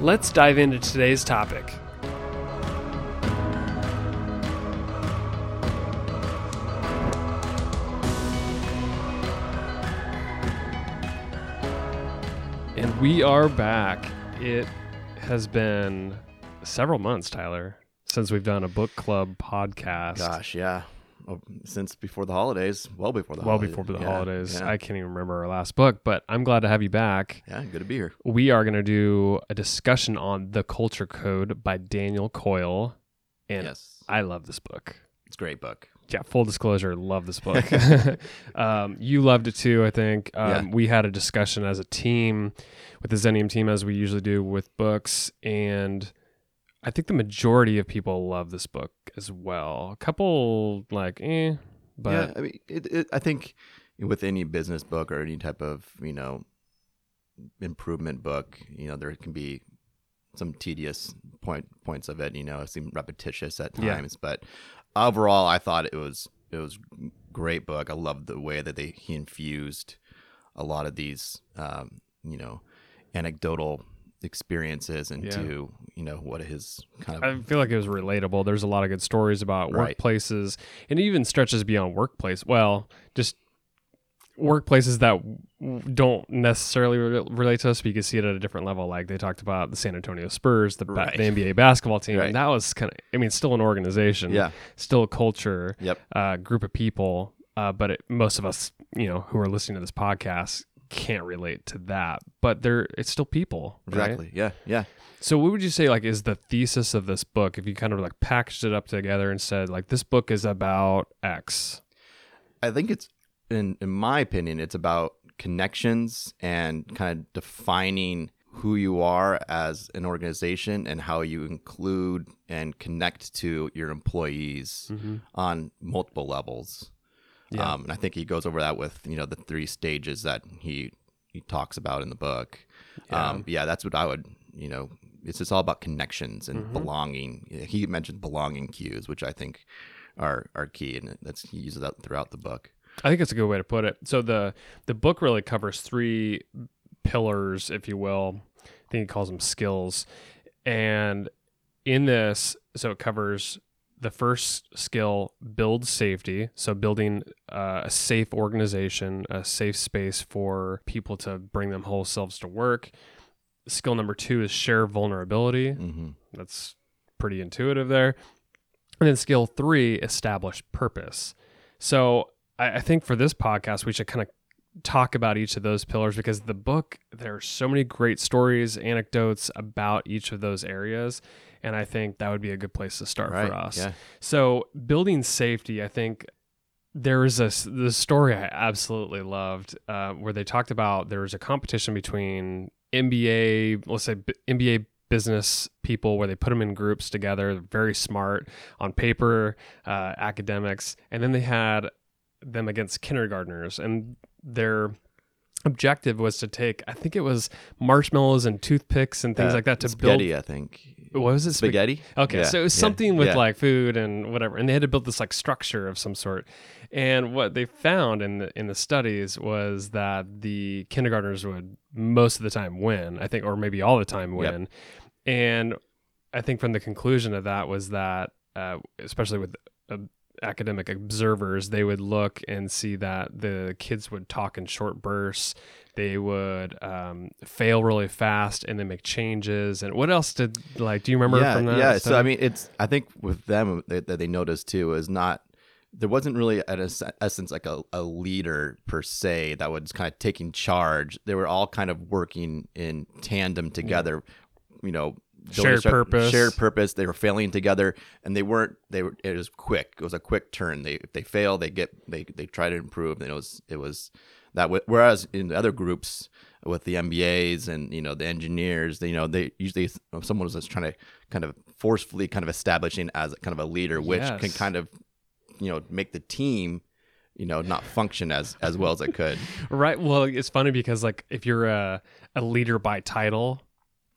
Let's dive into today's topic. And we are back. It has been several months, Tyler, since we've done a book club podcast. Gosh, yeah. Since before the holidays, well before the well holidays. before the Yeah, holidays. Yeah. I can't even remember our last book, but I'm glad to have you back. yeah, good to be here. We are going to do a discussion on The Culture Code by Daniel Coyle. And yes, I love this book. it's a great book. Yeah, full disclosure, love this book. um, you loved it too, I think. Um, Yeah. We had a discussion as a team with the Xenium team, as we usually do with books. And I think the majority of people love this book as well. A couple, like, eh, but yeah, I mean, it, it, I think with any business book or any type of you know improvement book, you know, there can be some tedious point points of it. You know, it seemed repetitious at Yeah. times, but overall, I thought it was it was great book. I loved the way that they he infused a lot of these um, you know anecdotal experiences into you know what his kind of I feel like it was relatable. There's a lot of good stories about Right. workplaces, and it even stretches beyond workplace. Well, just workplaces that don't necessarily re- relate to us, but you can see it at a different level. Like they talked about the San Antonio Spurs, the, ba- Right. the NBA basketball team, Right. and that was kind of, I mean, still an organization, yeah still a culture, yep uh, group of people. Uh, but it, most of us, you know, who are listening to this podcast can't relate to that. But they're it's still people, right? exactly yeah yeah So what would you say like is the thesis of this book if you kind of like packaged it up together and said like this book is about X? I think it's in in my opinion, it's about connections and kind of defining who you are as an organization and how you include and connect to your employees mm-hmm. on multiple levels. Yeah. Um, and I think he goes over that with you know the three stages that he he talks about in the book. Yeah. Um, yeah, that's what I would you know. It's just all about connections and Mm-hmm. belonging. He mentioned belonging cues, which I think are are key, and that's he uses that throughout the book. I think it's a good way to put it. So the the book really covers three pillars, if you will. I think he calls them skills. And in this, so it covers the first skill, build safety. So building uh, a safe organization, a safe space for people to bring them whole selves to work. Skill number two is share vulnerability. Mm-hmm. That's pretty intuitive there. And then skill three, establish purpose. So I, I think for this podcast, we should kind of talk about each of those pillars because the book, there are so many great stories, anecdotes about each of those areas. And I think that would be a good place to start Right. for us. Yeah. So building safety, I think there was a the story I absolutely loved uh, where they talked about there was a competition between MBA, let's say b- MBA business people where they put them in groups together, very smart on paper, uh, academics, and then they had them against kindergartners, and their objective was to take I think it was marshmallows and toothpicks and things Uh, like that to build. I think. What was it? Spaghetti. Okay, Yeah, so it was yeah, something with yeah. like food and whatever, and they had to build this like structure of some sort. And what they found in the in the studies was that the kindergartners would most of the time win, I think, or maybe all the time Yep. win. And I think from the conclusion of that was that, uh, especially with uh, academic observers, they would look and see that the kids would talk in short bursts. They would um, fail really fast and then make changes. And what else did like? Do you remember yeah, from that? Yeah. So? I mean, it's I think with them that, that they noticed too is not there wasn't really an essence like a, a leader per se that was kind of taking charge. They were all kind of working in tandem together. You know, Shared stru- purpose. Shared purpose. They were failing together, and they weren't. They were. It was quick. It was a quick turn. They if they fail, they get they they try to improve. And it was it was that. Whereas in the other groups, with the MBAs and you know the engineers. They, you know, they usually someone was just trying to kind of forcefully kind of establishing as kind of a leader, which can kind of you know make the team you know not function as as well as it could. Right. Well, it's funny because like if you're a, a leader by title,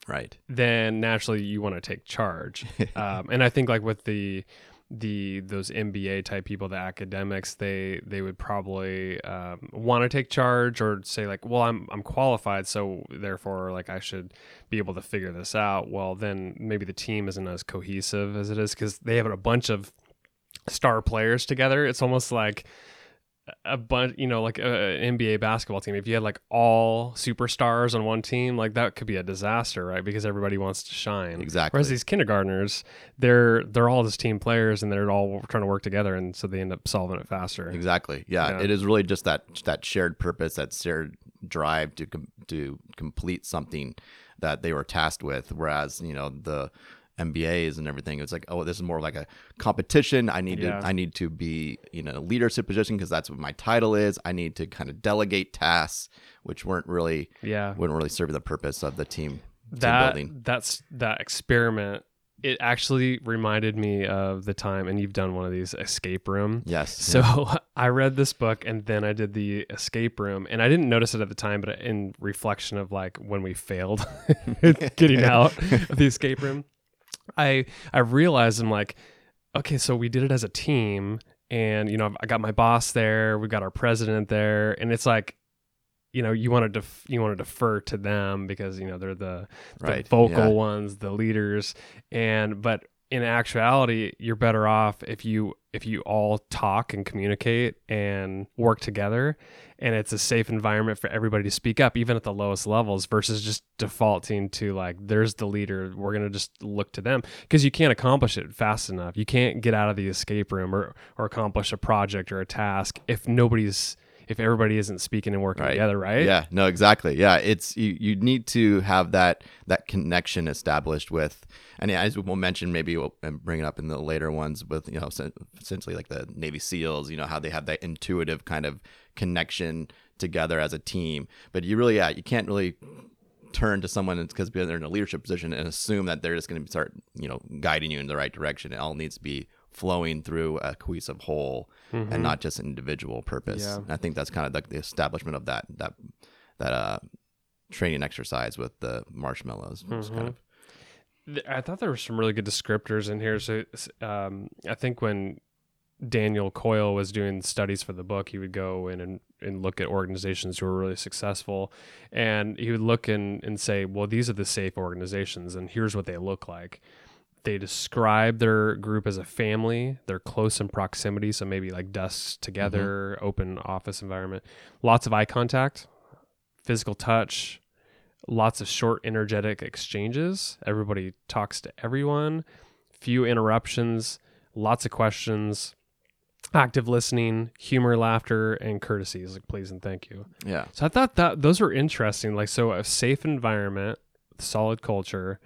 right. then naturally you want to take charge. um, and I think like with the the those MBA type people, the academics, they they would probably um, want to take charge or say like, well, I'm I'm qualified, so therefore like I should be able to figure this out. Well, then maybe the team isn't as cohesive as it is because they have a bunch of star players together. It's almost like a bunch, you know, like an NBA basketball team. If you had like all superstars on one team, like that could be a disaster, right? Because everybody wants to shine. Exactly. Whereas these kindergartners, they're they're all just team players, and they're all trying to work together, and so they end up solving it faster. Exactly. Yeah, Yeah. it is really just that that shared purpose, that shared drive to com- to complete something that they were tasked with. Whereas you know the MBAs and everything, it's like, oh, this is more like a competition. I need Yeah. to I need to be in a leadership position because that's what my title is. I need to kind of delegate tasks, which weren't really Yeah, wouldn't really serve the purpose of the team. team that building. that's that experiment. It actually reminded me of the time, and you've done one of these escape room. Yes. So I read this book and then I did the escape room and I didn't notice it at the time, but in reflection of like when we failed getting out of the escape room, I I realized I'm like, okay, so we did it as a team and you know I got my boss there, we got our president there, and it's like, you know, you want to def- you want to defer to them because you know they're the, the Right, vocal yeah. ones, the leaders, and but in actuality, you're better off if you if you all talk and communicate and work together, and it's a safe environment for everybody to speak up, even at the lowest levels, versus just defaulting to like, there's the leader, we're gonna just look to them because you can't accomplish it fast enough. You can't get out of the escape room or or accomplish a project or a task if nobody's if everybody isn't speaking and working Right. together, right? Yeah, no, exactly. Yeah, it's you. You need to have that that connection established with, and yeah, as we'll mention, maybe we'll and bring it up in the later ones with you know essentially like the Navy SEALs. You know how they have that intuitive kind of connection together as a team. But you really, yeah, you can't really turn to someone because they're in a leadership position and assume that they're just going to start you know guiding you in the right direction. It all needs to be flowing through a cohesive whole and not just an individual purpose. Yeah. I think that's kind of like the establishment of that that that uh training exercise with the marshmallows. It's kind of I thought there were some really good descriptors in here. So um, I think when Daniel Coyle was doing studies for the book, he would go in and, and look at organizations who were really successful. And he would look and, and say, well, these are the safe organizations, and here's what they look like. They describe their group as a family. They're close in proximity, so maybe like desks together, mm-hmm. open office environment, lots of eye contact, physical touch, lots of short energetic exchanges. Everybody talks to everyone, few interruptions, lots of questions, active listening, humor, laughter, and courtesies like please and thank you. yeah. So I thought that those were interesting. Like so a safe environment, solid culture,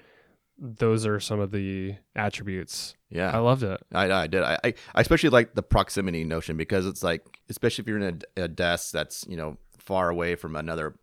those are some of the attributes. Yeah. I loved it. I, I did. I, I I especially like the proximity notion because it's like, especially if you're in a, a desk that's you know far away from another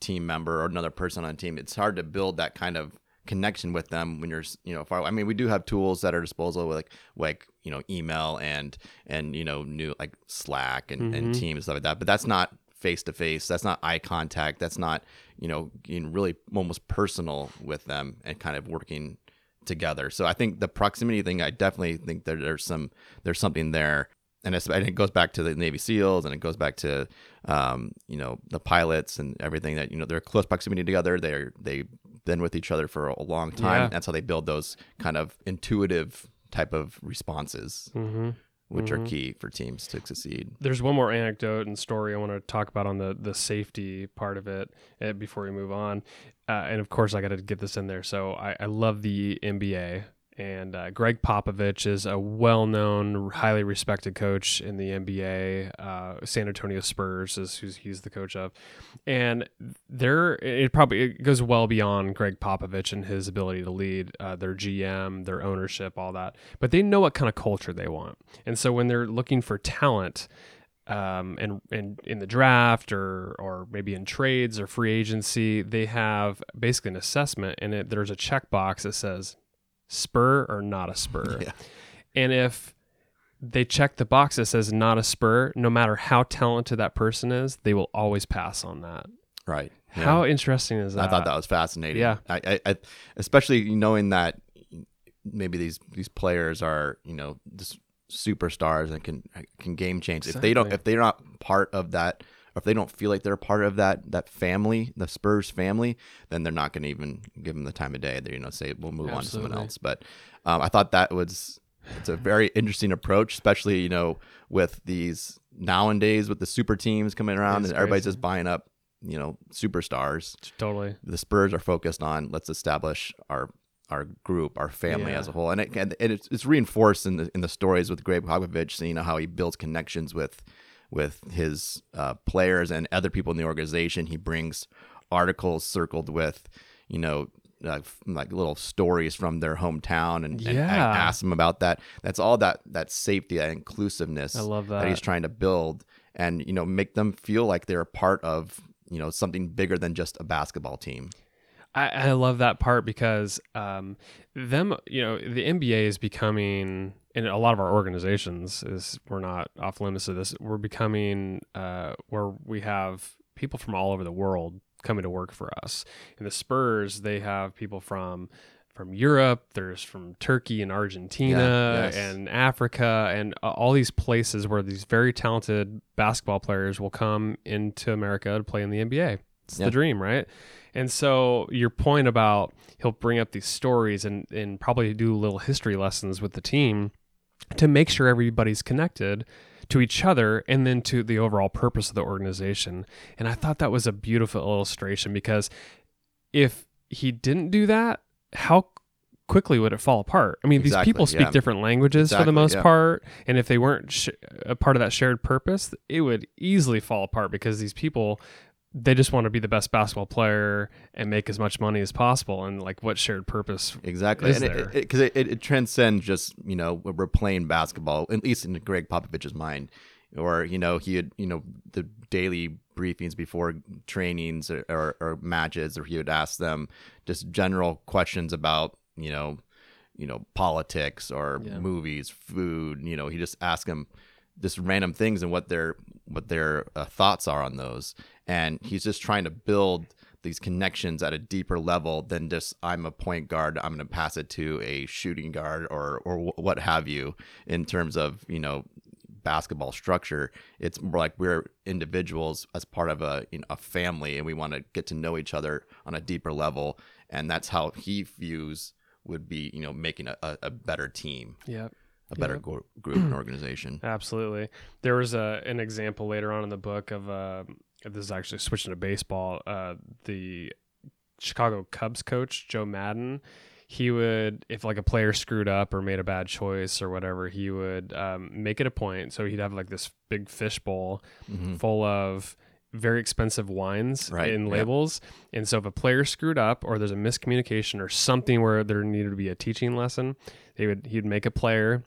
team member or another person on a team, it's hard to build that kind of connection with them when you're you know far. I mean, we do have tools at our disposal with like like you know email and and you know new like Slack and, and mm-hmm. Teams stuff like that, but that's not face to face. That's not eye contact. That's not you know getting really almost personal with them and kind of working together. So I think the proximity thing, I definitely think that there's some there's something there, and, it's, and it goes back to the Navy SEALs, and it goes back to um, you know the pilots and everything that you know they're close proximity together. They're they've been with each other for a long time. Yeah. That's how they build those kind of intuitive type of responses, Mm-hmm. Which are key for teams to succeed. There's one more anecdote and story I want to talk about on the the safety part of it uh, before we move on. Uh, and of course, I got to get this in there. So I, I love the NBA. And uh, Gregg Popovich is a well-known, highly respected coach in the NBA. Uh, San Antonio Spurs is who he's the coach of, and there it probably it goes well beyond Gregg Popovich and his ability to lead. Uh, their GM, their ownership, all that. But they know what kind of culture they want, and so when they're looking for talent, um, and and in the draft or or maybe in trades or free agency, they have basically an assessment, and it, there's a checkbox that says spur or not a spur. Yeah. And if they check the box that says not a spur, no matter how talented that person is, they will always pass on that. Right. Yeah. How interesting is that? I thought that was fascinating. Yeah. I, I, I especially knowing that maybe these these players are you know just superstars and can can game change. If they don't, if they're not part of that, or if they don't feel like they're a part of that that family, the Spurs family, then they're not going to even give them the time of day. They you know say we'll move on to someone else. But um, I thought that was it's a very interesting approach, especially you know with these nowadays with the super teams coming around It's and everybody's crazy. just buying up you know superstars Totally. the Spurs are focused on let's establish our our group, our family Yeah. as a whole, and it and it's, it's reinforced in the in the stories with Gregg Popovich, you know how he builds connections with with his uh, players and other people in the organization. He brings articles circled with you know. Uh, like little stories from their hometown, and, and ask them about that. That's all that that safety, that inclusiveness I love that he's trying to build, and you know make them feel like they're a part of you know something bigger than just a basketball team. I, I love that part because um, them, you know, the NBA is becoming, and a lot of our organizations is we're not off limits to this. We're becoming uh, where we have people from all over the world coming to work for us. And the Spurs, they have people from from Europe. There's from Turkey and Argentina Yeah, yes. and Africa and uh, all these places where these very talented basketball players will come into America to play in the NBA. It's Yeah. the dream, right? And so your point about he'll bring up these stories and, and probably do little history lessons with the team to make sure everybody's connected to each other and then to the overall purpose of the organization. And I thought that was a beautiful illustration because if he didn't do that, how quickly would it fall apart? I mean, Exactly, these people speak yeah. different languages for the most yeah. part, and if they weren't sh- a part of that shared purpose, it would easily fall apart because these people they just want to be the best basketball player and make as much money as possible and like what shared purpose Exactly, is and there. because it, it, it, transcends just you know we're playing basketball, at least in Gregg Popovich's mind, or you know he had you know the daily briefings before trainings or, or, or matches, or he would ask them just general questions about you know you know politics or Yeah. movies, food. You know, he just asked them just random things and what their what their uh, thoughts are on those, and he's just trying to build these connections at a deeper level than just I'm a point guard, I'm going to pass it to a shooting guard or or what have you in terms of you know basketball structure. It's more like we're individuals as part of a you know, a family, and we want to get to know each other on a deeper level, and that's how he views would be you know making a, a, a better team, yeah a better Yep. group and organization. Absolutely. There was a an example later on in the book of uh, this is actually switching to baseball. Uh, the Chicago Cubs coach Joe Maddon, he would if like a player screwed up or made a bad choice or whatever, he would um, make it a point. So he'd have like this big fishbowl Mhm. full of very expensive wines Right, in labels. And so if a player screwed up or there's a miscommunication or something where there needed to be a teaching lesson, they would he'd make a player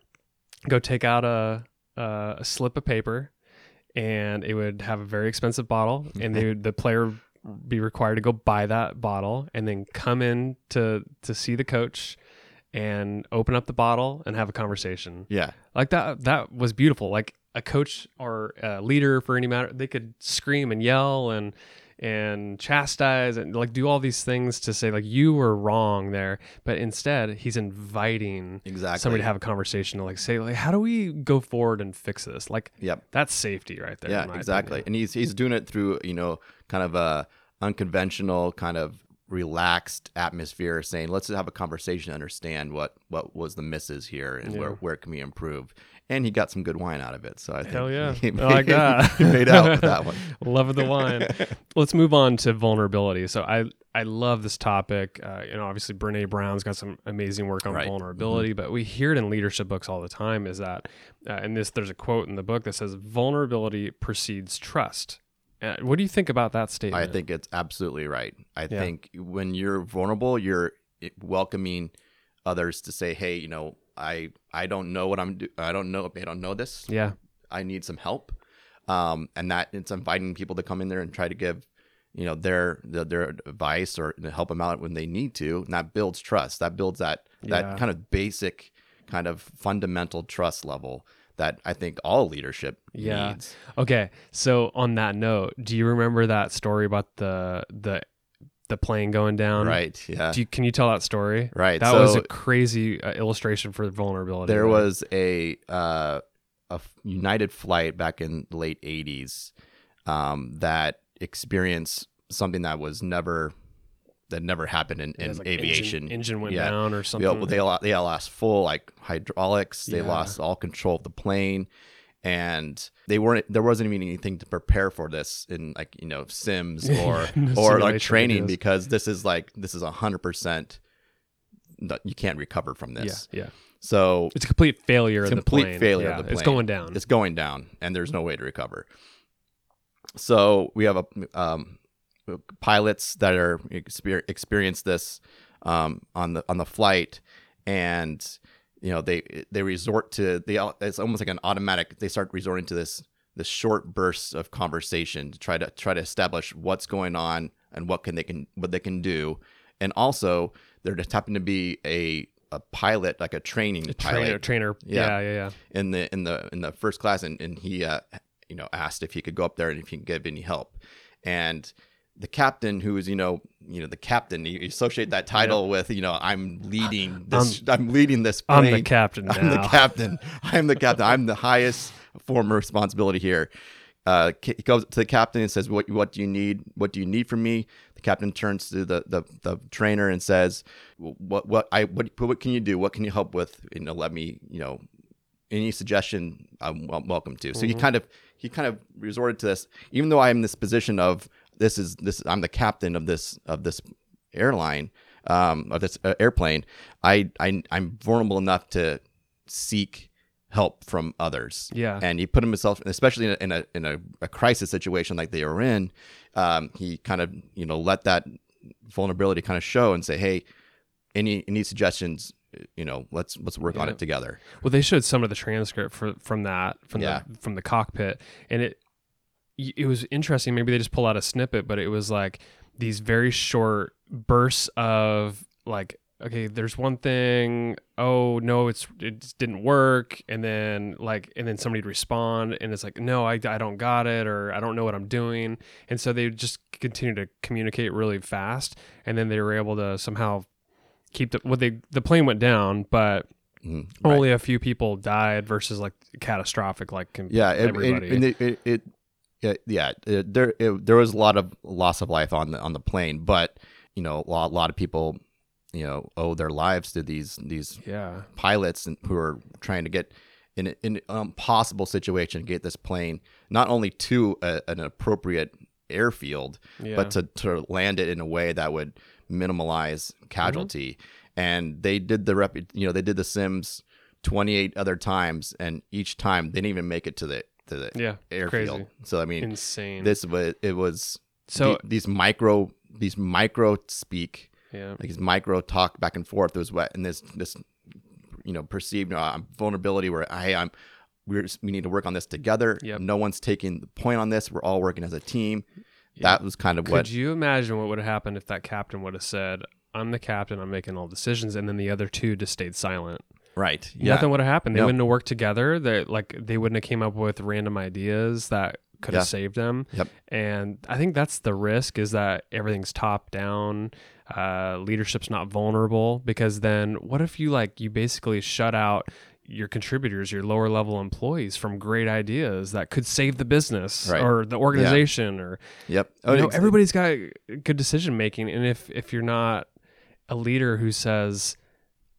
go take out a a, a slip of paper and it would have a very expensive bottle and they would, the player would be required to go buy that bottle and then come in to to see the coach and open up the bottle and have a conversation. Yeah, like that that was beautiful. Like a coach or a leader for any matter they could scream and yell and and chastise and like do all these things to say like you were wrong there but instead he's inviting exactly. somebody to have a conversation to like say like how do we go forward and fix this like Yep. that's safety right there yeah exactly opinion. and he's he's doing it through you know kind of a unconventional kind of relaxed atmosphere saying let's have a conversation to understand what what was the misses here and where where can we improve and he got some good wine out of it so i think Hell yeah. he I made, like that. he made out with that one love the wine let's move on to vulnerability so i i love this topic uh, you know obviously brene brown's got some amazing work on Right. vulnerability but we hear it in leadership books all the time is that uh, and this there's a quote in the book that says vulnerability precedes trust uh, what do you think about that statement i think it's absolutely right i Yeah. think when you're vulnerable you're welcoming others to say hey you know i i don't know what i'm do- i don't know i don't know this yeah I need some help. um, and that it's inviting people to come in there and try to give you know their their, their advice or help them out when they need to and that builds trust that builds that Yeah. that kind of basic kind of fundamental trust level that i think all leadership Yeah. needs Okay, so on that note, do you remember that story about the the the plane going down? right yeah Do you, can you tell that story? right That so was a crazy uh, illustration for vulnerability. there right? was a uh, a United flight back in the late '80s um, that experienced something that was never that never happened in, in like aviation. Engine, engine went Yeah. down or Yeah, something. well, they they lost full like hydraulics. They Yeah. lost all control of the plane, and they weren't. There wasn't even anything to prepare for this in like you know sims or or like training videos. because this is like this is a hundred percent. You can't recover from this. yeah. yeah. So It's a complete failure of the complete plane. failure Yeah, of the It's going down. it's going down and there's no way to recover so we have a um, pilots that are exper- experience this um, on the on the flight and you know they they resort to they all- it's almost like an automatic they start resorting to this this short bursts of conversation to try to try to establish what's going on and what can they can what they can do and also there just happened to be a a pilot like a training pilot trainer, trainer. Yeah. Yeah, yeah, yeah. in the in the in the first class and, and he uh, you know asked if he could go up there and if he could give any help and the captain who is you know you know the captain you associate that title with you know i'm leading this i'm, leading this I'm the captain now. i'm the captain i'm the captain i'm the highest form of responsibility here uh, he goes to the captain and says, "What what do you need? What do you need from me?" The captain turns to the the, the trainer and says, "What what I what what can you do? What can you help with? You know, let me you know any suggestion I'm welcome to. So he kind of he kind of resorted to this, even though I'm in this position of this is this I'm the captain of this of this airline um, of this uh, airplane. I, I I'm vulnerable enough to seek help from others. Yeah. and he put himself, especially in a in a, in a, a crisis situation like they were in. Um, he kind of you know let that vulnerability kind of show and say, hey, any any suggestions? You know, let's let's work on it together. Well, they showed some of the transcript for, from that from Yeah. the from the cockpit, and it it was interesting. Maybe they just pull out a snippet, but it was like these very short bursts of like, okay, there's one thing. Oh no, it's it didn't work, and then like, and then somebody'd respond, and it's like, no, I, I don't got it, or I don't know what I'm doing, and so they just continue to communicate really fast, and then they were able to somehow keep the well they the plane went down, but. Mm-hmm. Right. only a few people died versus like catastrophic like yeah it, everybody. it, it, it, it, it yeah it, uh, there it, there was a lot of loss of life on the on the plane but you know a lot, a lot of people you know owe their lives to these these yeah. pilots and who are trying to get in, a- in an impossible situation get this plane not only to a, an appropriate airfield yeah. but to, to land it in a way that would minimize mm-hmm. casualty. And they did the rep, you know, they did the Sims 28 other times, and each time they didn't even make it to the to the yeah airfield. crazy So I mean, insane this was it was so the- these micro these micro speak yeah like these micro talk back and forth. There was what and this this you know perceived uh, vulnerability where hey I'm we're we need to work on this together. Yep. No one's taking the point on this. We're all working as a team. That was kind of could what Could you imagine what would have happened if that captain would have said i'm the captain i'm making all decisions and then the other two just stayed silent right. Yeah. nothing would have happened they wouldn't have worked together they like they wouldn't have came up with random ideas that could Yeah. have saved them Yep. and i think that's the risk is that everything's top down uh, leadership's not vulnerable because then what if you like you basically shut out your contributors your lower level employees from great ideas that could save the business Right. or the organization or Yep. you know, everybody's got good decision making and if if you're not a leader who says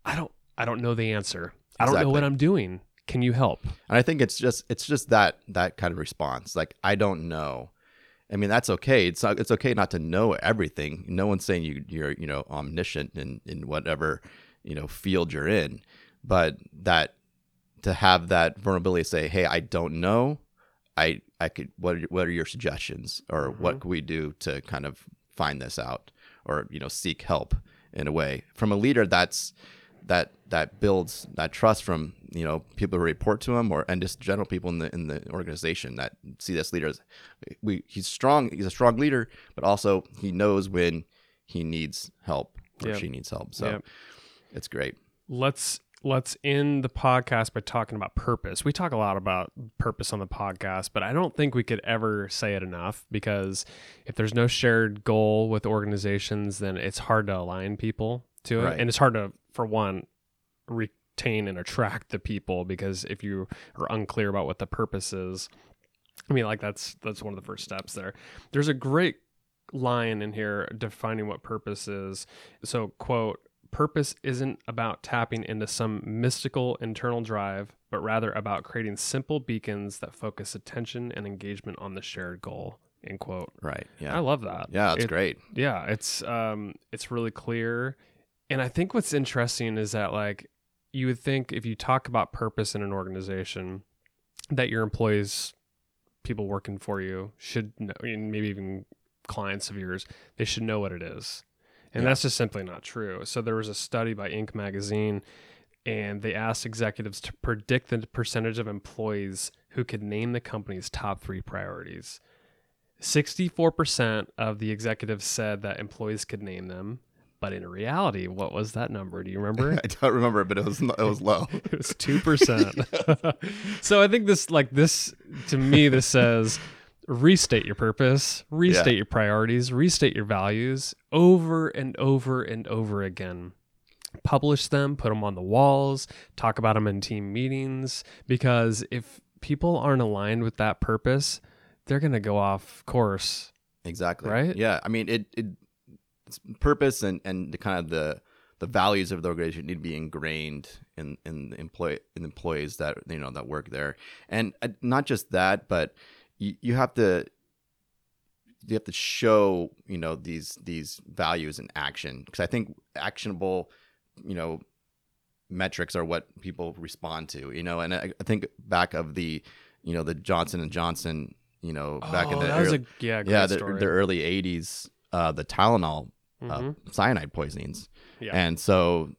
i don't i don't know the answer i don't know what i'm doing can you help and I think it's just it's just that that kind of response. Like I don't know. I mean that's okay. It's it's okay not to know everything. No one's saying you you're you know omniscient in in whatever you know field you're in, but that to have that vulnerability, say, hey, I don't know. I I could what are, what are your suggestions or mm-hmm. what can we do to kind of find this out or you know seek help in a way from a leader that's that that builds that trust from you know people who report to him or and just general people in the in the organization that see this leader as we he's strong he's a strong leader but also he knows when he needs help or Yep. she needs help so Yep. it's great let's let's end the podcast by talking about purpose. We talk a lot about purpose on the podcast, but I don't think we could ever say it enough because if there's no shared goal with organizations, then it's hard to align people to it, Right. and it's hard to, for one, retain and attract the people because if you are unclear about what the purpose is, I mean, like that's that's one of the first steps there. There's a great line in here defining what purpose is. So, quote, purpose isn't about tapping into some mystical internal drive, but rather about creating simple beacons that focus attention and engagement on the shared goal. End quote. right Yeah. I love that. yeah that's It- great Yeah, it's um it's really clear. And I think what's interesting is that like you would think if you talk about purpose in an organization that your employees people working for you should know and maybe even clients of yours they should know what it is. And Yeah. that's just simply not true. So there was a study by inc. magazine and they asked executives to predict the percentage of employees who could name the company's top three priorities. 64% of the executives said that employees could name them but in reality what was that number do you remember I don't remember but it was it was low. it was two percent. so I think this, like this, to me, this says restate your purpose, restate Yeah. your priorities, restate your values over and over and over again. Publish them, put them on the walls, talk about them in team meetings. Because if people aren't aligned with that purpose, they're gonna go off course. Exactly. Right? Yeah. I mean, it, it purpose and and the kind of the the values of the organization need to be ingrained in in the employee in employees that you know that work there, and uh, not just that, but you, you have to you have to show you know these these values in action. Because I think actionable you know metrics are what people respond to you know? And I, I think back of the you know the Johnson and Johnson you know back in Oh, the that early- a yeah, great yeah, the, the early '80s, uh, the Tylenol uh, Mhm. cyanide poisonings, yeah, and so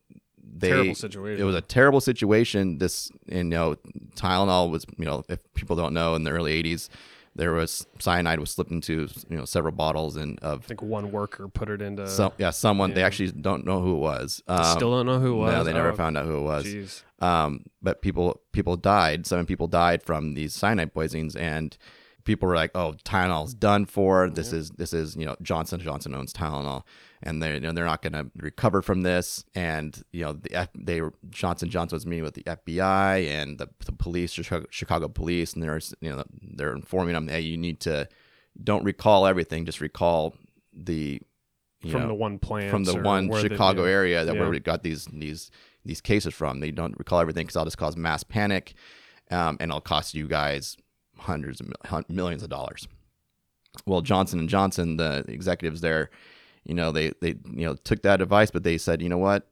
they terrible situation. it was a terrible situation. This you know Tylenol was you know if people don't know in the early '80s, there was cyanide was slipped into you know several bottles and of I think one worker put it into. yeah someone they actually don't know who it was. Um, Still don't know who it was. No, they never Oh, found out who it was. Um, but people people died. Seven people died from these cyanide poisonings, and people were like, "Oh, Tylenol's done for. This is this is you know Johnson Johnson owns Tylenol, and they you know they're not going to recover from this." And you know the F, they Johnson Johnson was meeting with the FBI and the, the police, Chicago, Chicago police, and they're you know they're informing them, "Hey, you need to don't recall everything, just recall the." You from know, the one plant from the one Chicago area that Yeah. where we got these these these cases from. They don't recall everything because I'll just cause mass panic, um, and it'll cost you guys hundreds of millions of dollars. Well, Johnson and Johnson, the executives there, you know, they they you know took that advice, but they said, you know what,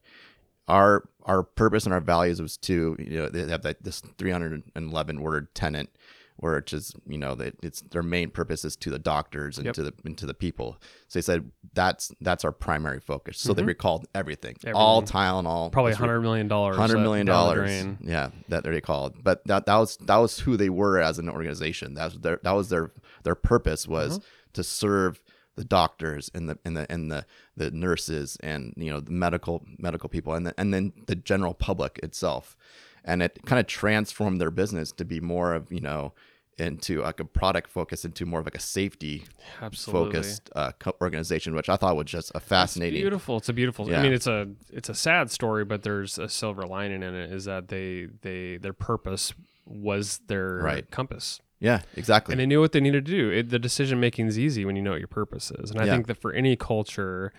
our our purpose and our values was to you know they have that this 311 word tenant which just you know that it's their main purpose is to the doctors and Yep. to the and to the people so they said that's that's our primary focus so they recalled everything, all Tylenol Probably hundred million dollars. hundred million dollars. Yeah, that they recalled. But that that was that was who they were as an organization. That was their that was their their purpose was Uh-huh. to serve the doctors and the and the and the, the nurses and you know the medical medical people and the, and then the general public itself. And it kind of transformed their business to be more of you know into like a product focus into more of like a safety Absolutely. focused uh, organization, which I thought was just a fascinating. Beautiful. It's a beautiful. I mean, it's a it's a sad story, but there's a silver lining in it. Is that they they their purpose was their Right. compass, Yeah, exactly. and they knew what they needed to do. It, the decision making is easy when you know what your purpose is, and I Yeah. think that for any culture,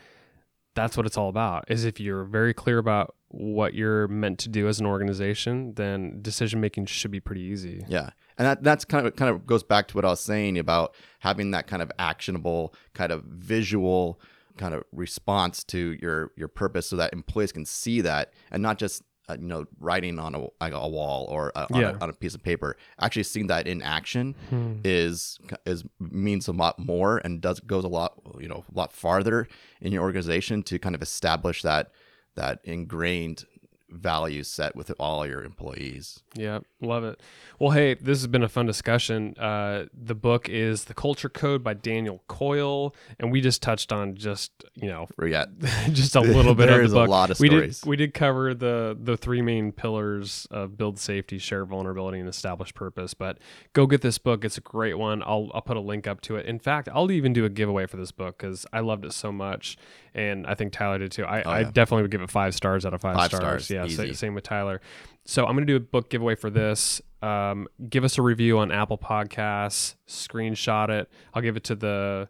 that's what it's all about. Is if you're very clear about what you're meant to do as an organization, then decision making should be pretty easy. Yeah, and that that's kind of kind of goes back to what I was saying about having that kind of actionable, kind of visual kind of response to your your purpose, so that employees can see that and not just uh, you know writing on a like a wall or uh, on, Yeah. a, on a piece of paper. Actually, seeing that in action Hmm. is is means a lot more and does goes a lot you know a lot farther in your organization to kind of establish that that ingrained value set with all your employees. Yeah, love it. Well, hey, this has been a fun discussion. Uh, the book is The Culture Code by Daniel Coyle, and we just touched on just you know Yeah, just a little bit of the a lot of we stories. did we did cover the the three main pillars of build safety, share vulnerability, and establish purpose. But go get this book; it's a great one. I'll I'll put a link up to it. In fact, I'll even do a giveaway for this book because I loved it so much, and I think Tyler did too. I, I yeah. definitely would give it five stars out of five, Five stars. stars, Yeah, easy. same with Tyler. So I'm gonna do a book giveaway for this. Um, give us a review on Apple Podcasts. Screenshot it. I'll give it to the.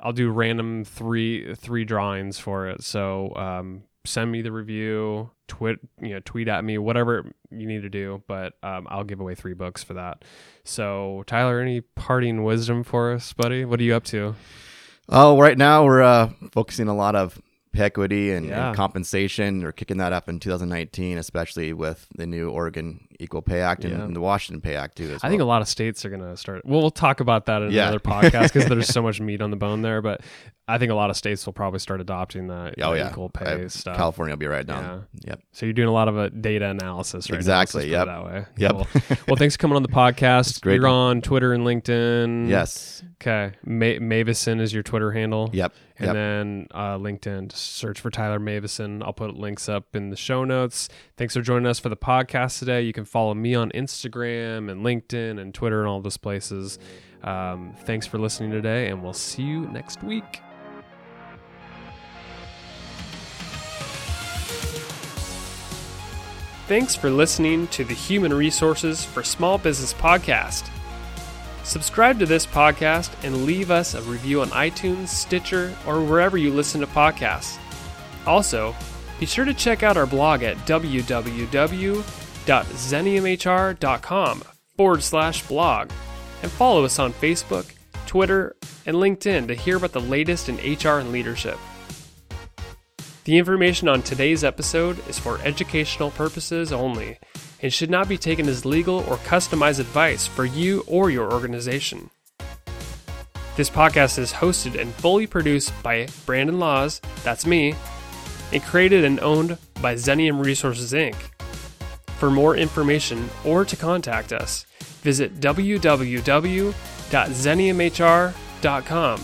I'll do random three three drawings for it. So um, send me the review. Twit you know tweet at me whatever you need to do. But um, I'll give away three books for that. So Tyler, any parting wisdom for us, buddy? What are you up to? Oh, right now we're uh, focusing a lot of equity and, Yeah. and compensation. We're kicking that up in 2019, especially with the new Oregon Equal Pay Act and, Yeah. and the Washington Pay Act too. As I think a lot of states are going to start. Well, we'll talk about that in Yeah. another podcast because there's so much meat on the bone there. But I think a lot of states will probably start adopting that oh yeah, equal pay Uh, stuff. California will be right down. Yep. So you're doing a lot of uh, data analysis right Exactly, now. yep. That way. Yep. Cool. well, thanks for coming on the podcast. great. You're on Twitter and LinkedIn. Yes. Okay. Ma- Mavison is your Twitter handle. Yep. And Yep. then uh, LinkedIn, just search for Tyler Mavison. I'll put links up in the show notes. Thanks for joining us for the podcast today. You can follow me on Instagram and LinkedIn and Twitter and all those places. Um, thanks for listening today, and we'll see you next week. Thanks for listening to the Human Resources for Small Business podcast. Subscribe to this podcast and leave us a review on iTunes, Stitcher, or wherever you listen to podcasts. Also, be sure to check out our blog at www.xeniumhr.com forward slash blog and follow us on Facebook, Twitter, and LinkedIn to hear about the latest in HR and leadership. The information on today's episode is for educational purposes only and should not be taken as legal or customized advice for you or your organization. This podcast is hosted and fully produced by Brandon Laws, that's me, and created and owned by Xenium Resources Inc. For more information or to contact us, visit www.xeniumhr.com